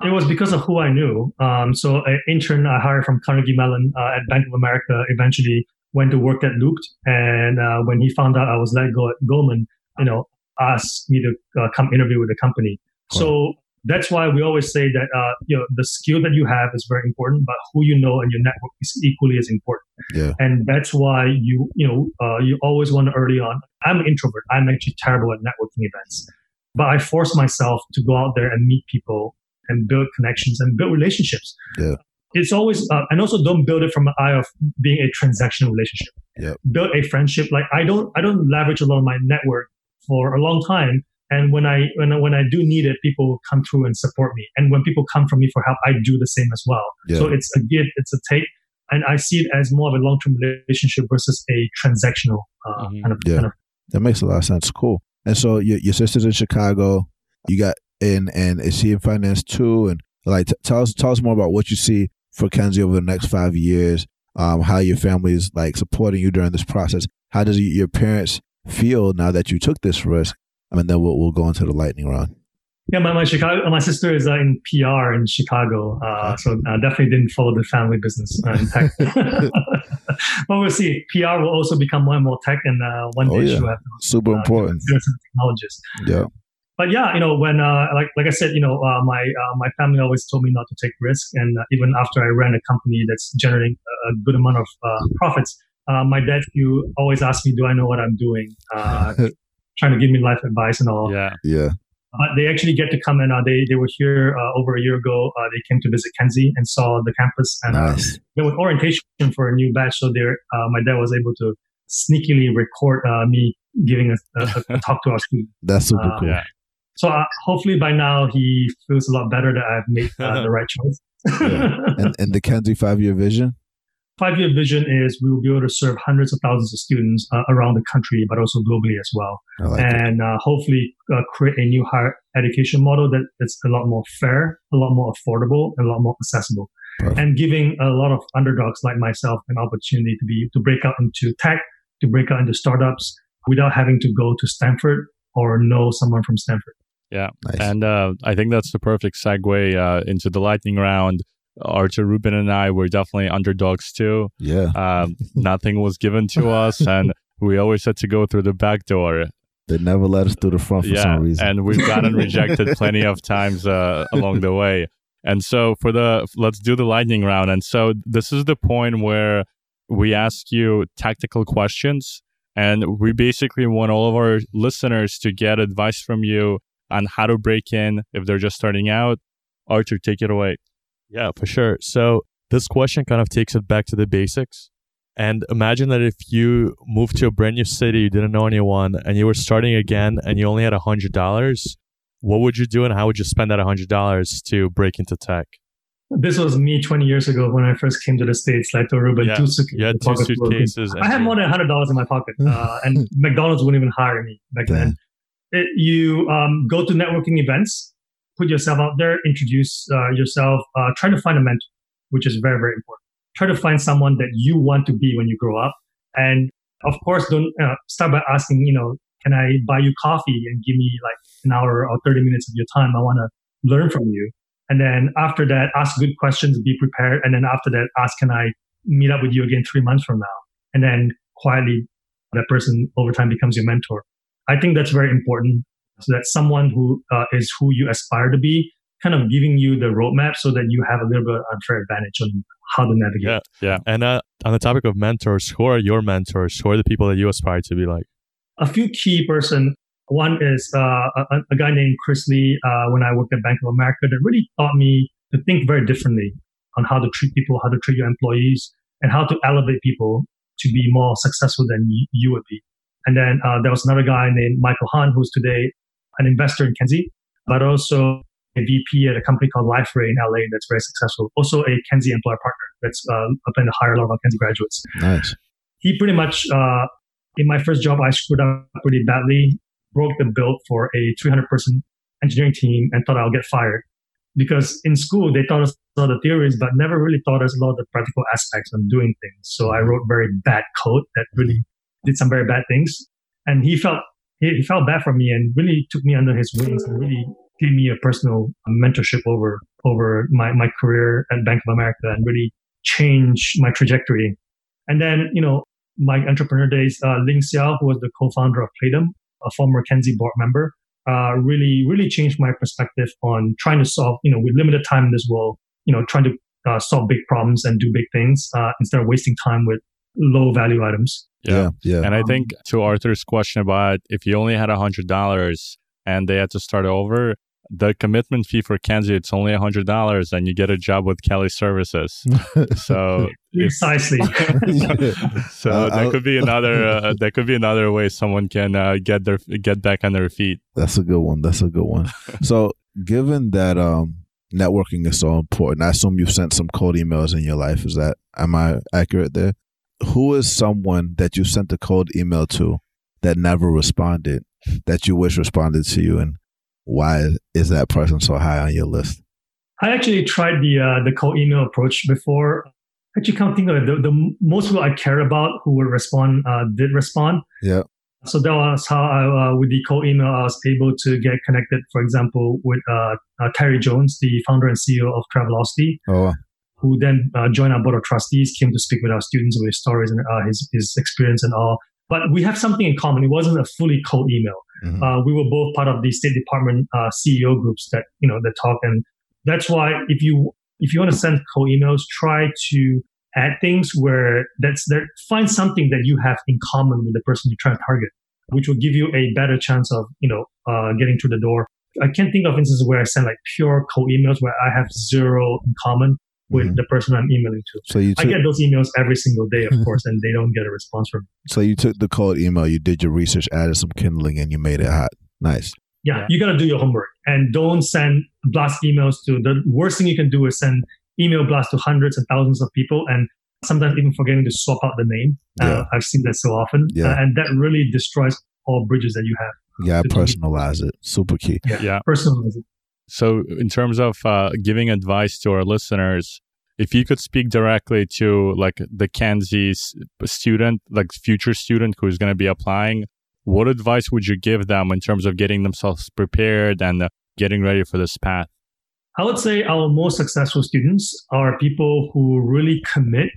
It was because of who I knew. Um, so an intern I hired from Carnegie Mellon uh, at Bank of America eventually went to work at Loopt. And uh, when he found out I was let go at Goldman, you know, asked me to uh, come interview with the company. So that's why we always say that uh, you know the skill that you have is very important, but who you know and your network is equally as important. Yeah. And that's why you you know uh, you always want to early on. I'm an introvert. I'm actually terrible at networking events, but I force myself to go out there and meet people and build connections and build relationships. Yeah. It's always, uh, and also don't build it from an eye of being a transactional relationship. Yeah. Build a friendship. Like I don't, I don't leverage a lot of my network for a long time. And when I, when I, when I do need it, people come through and support me. And when people come from me for help, I do the same as well. Yeah. So it's a give, it's a take. And I see it as more of a long-term relationship versus a transactional uh, mm-hmm. kind, of, yeah. kind of. That makes a lot of sense. Cool. And so your, your sister's in Chicago. You got in, and is he in finance too? And like, t- tell us tell us more about what you see for Kenzie over the next five years. Um, how your family is like supporting you during this process. How does your parents feel now that you took this risk? Mean, then we'll we'll go into the lightning round. Yeah, my, my Chicago, my sister is uh, in PR in Chicago, uh, so uh, definitely didn't follow the family business uh, in tech. <laughs> <laughs> but we'll see. PR will also become more and more tech, and uh, one Oh, day yeah. she'll have Super uh, important. technologists. Yeah. But yeah, you know, when uh, like like I said, you know, uh, my uh, my family always told me not to take risk, and uh, even after I ran a company that's generating a good amount of uh, profits, uh, my dad you always ask me, "Do I know what I'm doing?" <laughs> Trying to give me life advice and all. Yeah. Yeah. But they actually get to come and uh, they they were here uh, over a year ago. Uh, they came to visit Kenzie and saw the campus, and uh, Nice. there was orientation for a new batch. So there, uh, my dad was able to sneakily record uh, me giving a, a, a <laughs> talk to our students. That's super Uh, cool. Yeah. So uh, hopefully by now he feels a lot better that I've made uh, <laughs> the right choice. And and the Kenzie five year vision. Five year vision is we will be able to serve hundreds of thousands of students uh, around the country, but also globally as well. Like and uh, hopefully uh, create a new higher education model that's a lot more fair, a lot more affordable, and a lot more accessible. Perfect. And giving a lot of underdogs like myself an opportunity to be to break out into tech, to break out into startups without having to go to Stanford or know someone from Stanford. Nice. And uh, I think that's the perfect segue uh, into the lightning round. Artur Ruben and I were definitely underdogs too. yeah. Um, <laughs> nothing was given to us, and we always had to go through the back door. They never let us through the front for yeah, some reason. and we've gotten rejected <laughs> plenty of times uh, along the way. And so for the let's do the lightning round. And so this is the point where we ask you tactical questions, and we basically want all of our listeners to get advice from you on how to break in if they're just starting out. Artur, take it away. Yeah, for sure. So this question kind of takes it back to the basics. And imagine that if you moved to a brand new city, you didn't know anyone, and you were starting again, and you only had a hundred dollars. What would you do, and how would you spend that hundred dollars to break into tech? This was me 20 years ago when I first came to the States, like to Ruben, Yeah, two suitcases. You had two pockets full of things. suitcases. I had more than hundred dollars in my pocket, <laughs> uh, and McDonald's wouldn't even hire me back Damn. then. It, you um, go to networking events, put yourself out there, introduce uh, yourself, uh, try to find a mentor, which is very very important. Try to find someone that you want to be when you grow up, and of course, don't uh, start by asking, you know, can I buy you coffee and give me like an hour or thirty minutes of your time? I want to learn from you. And then after that, ask good questions, be prepared. And then after that, ask, can I meet up with you again three months from now? And then quietly, that person over time becomes your mentor. I think that's very important so that someone who uh, is who you aspire to be kind of giving you the roadmap so that you have a little bit of unfair advantage on how to navigate. Yeah, yeah. And uh, on the topic of mentors, who are your mentors? Who are the people that you aspire to be like? a few key person. One is uh, a, a guy named Chris Lee uh, when I worked at Bank of America that really taught me to think very differently on how to treat people, how to treat your employees, and how to elevate people to be more successful than you, you would be. And then uh, there was another guy named Michael Hahn, who's today an investor in Kenzie, but also a VP at a company called Liferay in LA that's very successful. Also a Kenzie employer partner that's uh, planning to hire a lot of Kenzie graduates nice. he pretty much uh, in my first job i screwed up pretty badly broke the build for a 300 person engineering team and thought i'll get fired because in school they taught us a lot of theories but never really taught us a lot of the practical aspects of doing things so i wrote very bad code that really did some very bad things and he felt he, he felt bad for me and really took me under his wings and really gave me a personal mentorship over over my, my career at bank of america and really changed my trajectory and then, you know, my entrepreneur days, uh, Ling Xiao, who was the co-founder of Playdom, a former Kenzie board member, uh, really, really changed my perspective on trying to solve, you know, with limited time in this world, you know, trying to uh, solve big problems and do big things uh, instead of wasting time with low value items. Yeah. Yeah. And I think to Artur's question about if you only had a hundred dollars and they had to start over, the commitment fee for Kenzie it's only a hundred dollars, and you get a job with Kelly Services. <laughs> So Precisely. <laughs> so Uh, that I'll- could be <laughs> another uh, that could be another way someone can uh, get their get back on their feet. That's a good one. That's a good one. so, given that um, networking is so important, I assume you've sent some cold emails in your life. Is that am I accurate there? Who is someone that you sent a cold email to that never responded that you wish responded to you, and why is that person so high on your list? I actually tried the uh, the cold email approach before. I actually, can't think of it. The, the most people I care about who would respond uh, did respond. Yeah. So that was how I, uh, with the cold email, I was able to get connected, for example, with uh, uh, Terry Jones, the founder and CEO of Travelocity, Oh, who then uh, joined our board of trustees, came to speak with our students with his stories and uh, his, his experience and all. But we have something in common. It wasn't a fully cold email. mhm. Uh, we were both part of the State Department uh, CEO groups that you know that talk, and that's why if you if you want to send cold emails, try to add things where that's there. Find something that you have in common with the person you're trying to target, which will give you a better chance of you know uh, getting through the door. I can't think of instances where I send like pure cold emails where I have zero in common with Mhm. the person I'm emailing to. so you I get those emails every single day, of <laughs> course, and they don't get a response from me. so you took the cold email, you did your research, added some kindling, and you made it hot. Nice. Yeah, Yeah. you got to do your homework and don't send blast emails to the worst thing you can do is send email blast to hundreds and thousands of people and sometimes even forgetting to swap out the name. Yeah. Uh, I've seen that so often. Yeah. Uh, and that really destroys all bridges that you have. Yeah, personalize it. Super key. Yeah. Personalize it. So, in terms of uh, giving advice to our listeners, if you could speak directly to like the Kenzie student, like future student who's going to be applying, what advice would you give them in terms of getting themselves prepared and uh, getting ready for this path? I would say our most successful students are people who really commit.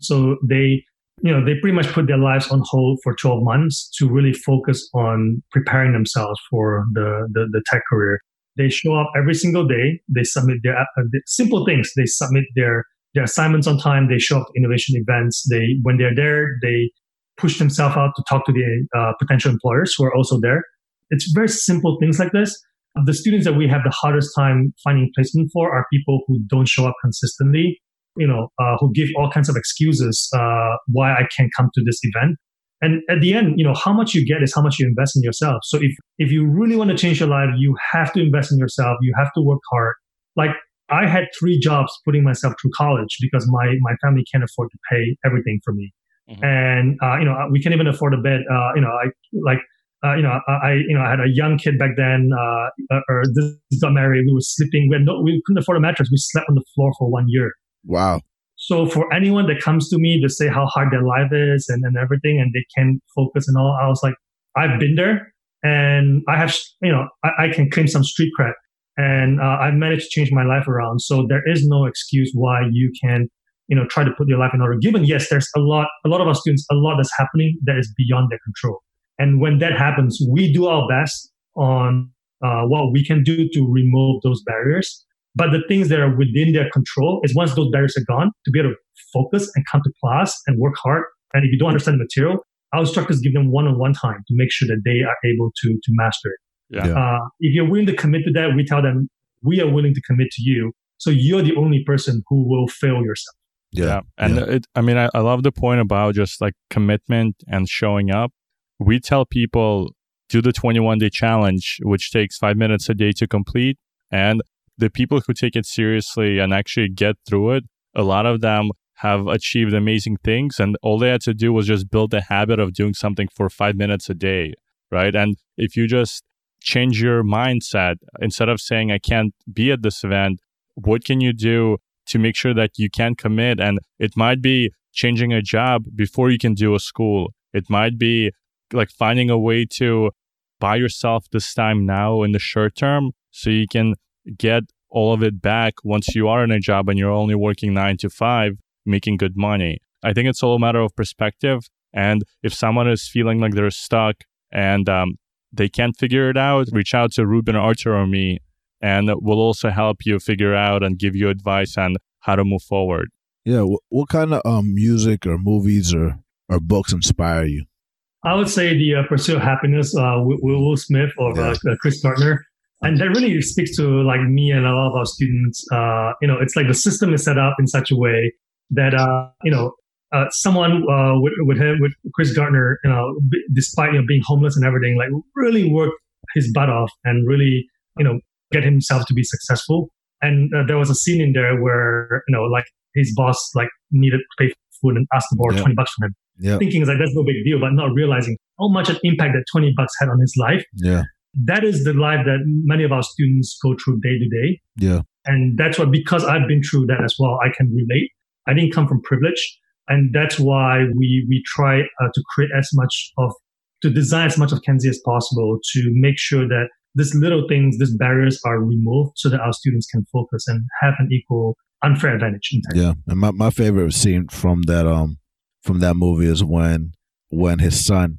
So they, you know, they pretty much put their lives on hold for 12 months to really focus on preparing themselves for the, the, the tech career. They show up every single day. They submit their uh, simple things. They submit their, their assignments on time. They show up to innovation events. They, when they're there, they push themselves out to talk to the uh, potential employers who are also there. It's very simple things like this the students that we have the hardest time finding placement for are people who don't show up consistently, you know, uh, who give all kinds of excuses uh, why I can't come to this event. And at the end, you know, how much you get is how much you invest in yourself. So if if you really want to change your life, you have to invest in yourself. You have to work hard. Like I had three jobs putting myself through college because my my family can't afford to pay everything for me, Mhm. and uh, you know we can't even afford a bed. Uh, you know, I like uh, you know, I, you know, I had a young kid back then, uh, or this got married. We were sleeping. We had no, we couldn't afford a mattress. We slept on the floor for one year. Wow. So for anyone that comes to me to say how hard their life is and, and everything, and they can't focus and all, I was like, I've been there, and I have, you know, I, I can claim some street cred, and uh, I've managed to change my life around. So there is no excuse why you can, you know, try to put your life in order. Given yes, there's a lot, a lot of our students, a lot that's happening that is beyond their control. And when that happens, we do our best on uh, what we can do to remove those barriers. But the things that are within their control is once those barriers are gone, to be able to focus and come to class and work hard. And if you don't understand the material, our instructors give them one-on-one time to make sure that they are able to to master it. Yeah. Yeah. Uh, if you're willing to commit to that, we tell them we are willing to commit to you. So you're the only person who will fail yourself. Yeah. And Yeah. it, I mean, I, I love the point about just like commitment and showing up. We tell people do the 21 day challenge, which takes five minutes a day to complete. And the people who take it seriously and actually get through it, a lot of them have achieved amazing things. And all they had to do was just build the habit of doing something for five minutes a day. Right. And if you just change your mindset, instead of saying, I can't be at this event, what can you do to make sure that you can commit? And it might be changing a job before you can do a school. It might be like finding a way to buy yourself this time now in the short term so you can get all of it back once you are in a job and you're only working nine to five, making good money. I think it's all a matter of perspective. And if someone is feeling like they're stuck and um, they can't figure it out, reach out to Ruben Artur or me, and we'll also help you figure out and give you advice on how to move forward. Yeah. What, what kind of um, music or movies or, or books inspire you? I would say the uh, Pursuit of Happiness, uh, Will, Will Smith or uh, Chris Gardner. And that really speaks to like me and a lot of our students. Uh, you know, it's like the system is set up in such a way that, uh, you know, uh, someone uh, with, with him, with Chris Gardner, you know, b- despite you know, being homeless and everything, like really worked his butt off and really, you know, get himself to be successful. And uh, there was a scene in there where, you know, like his boss like needed to pay for food and asked to borrow Yeah. 20 bucks from him Yeah. thinking is like that's no big deal, but not realizing how much an impact that 20 bucks had on his life. Yeah. That is the life that many of our students go through day to day. Yeah. And that's what, because I've been through that as well, I can relate. I didn't come from privilege. And that's why we, we try uh, to create as much of to design as much of Kenzie as possible to make sure that these little things, these barriers are removed so that our students can focus and have an equal unfair advantage in. Yeah. And my, my favorite scene from that um from that movie is when when his son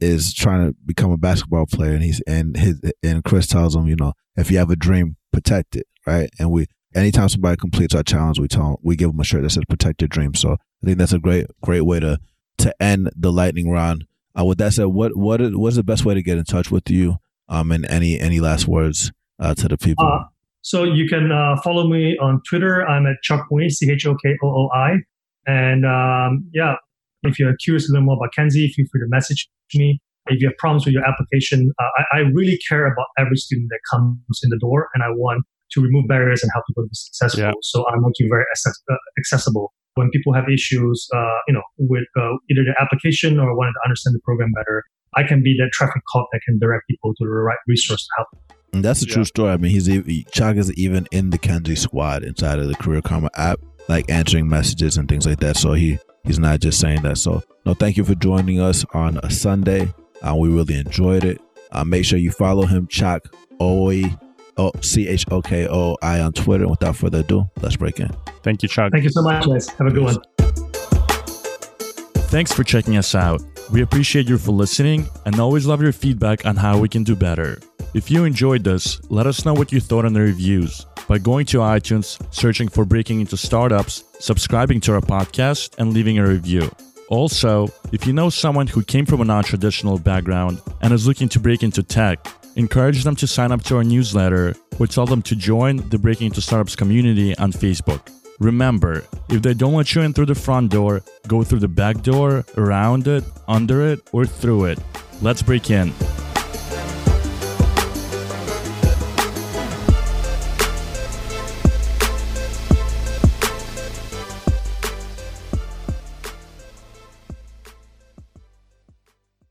is trying to become a basketball player and he's and his and Chris tells him, you know, if you have a dream, protect it, right? And we anytime somebody completes our challenge, we tell them, we give them a shirt that says "Protect Your Dream." So I think that's a great great way to to end the lightning round. Uh, with that said, what what is, what's the best way to get in touch with you? Um, and any any last words uh, to the people? Uh, so you can uh, follow me on Twitter. I'm at Chuck Chokoi, C H O K O O I, and um, yeah, if you're curious to learn more about Kenzie, feel free to message me. If you have problems with your application, uh, I, I, really care about every student that comes in the door, and I want to remove barriers and help people be successful. Yeah. So I'm making very uh, accessible. When people have issues, uh, you know, with uh, either the application or wanting to understand the program better, I can be that traffic cop that can direct people to the right resource to help. And that's a true story. I mean, he's Chok is even in the Kenzie squad inside of the Career Karma app, like answering messages and things like that. So he he's not just saying that. So no, thank you for joining us on a Sunday. Uh, we really enjoyed it. Uh, make sure you follow him, Chok Ooi O C H O K O I on Twitter. And without further ado, let's break in. Thank you, Chok. Thank you so much, guys. Have a good one. Thanks for checking us out. We appreciate you for listening and always love your feedback on how we can do better. If you enjoyed this, let us know what you thought in the reviews by going to iTunes, searching for Breaking into Startups, subscribing to our podcast, and leaving a review. Also, if you know someone who came from a non traditional background and is looking to break into tech, encourage them to sign up to our newsletter or tell them to join the Breaking into Startups community on Facebook. Remember, if they don't let you in through the front door, go through the back door, around it, under it, or through it. Let's break in.